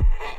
Ha ha ha!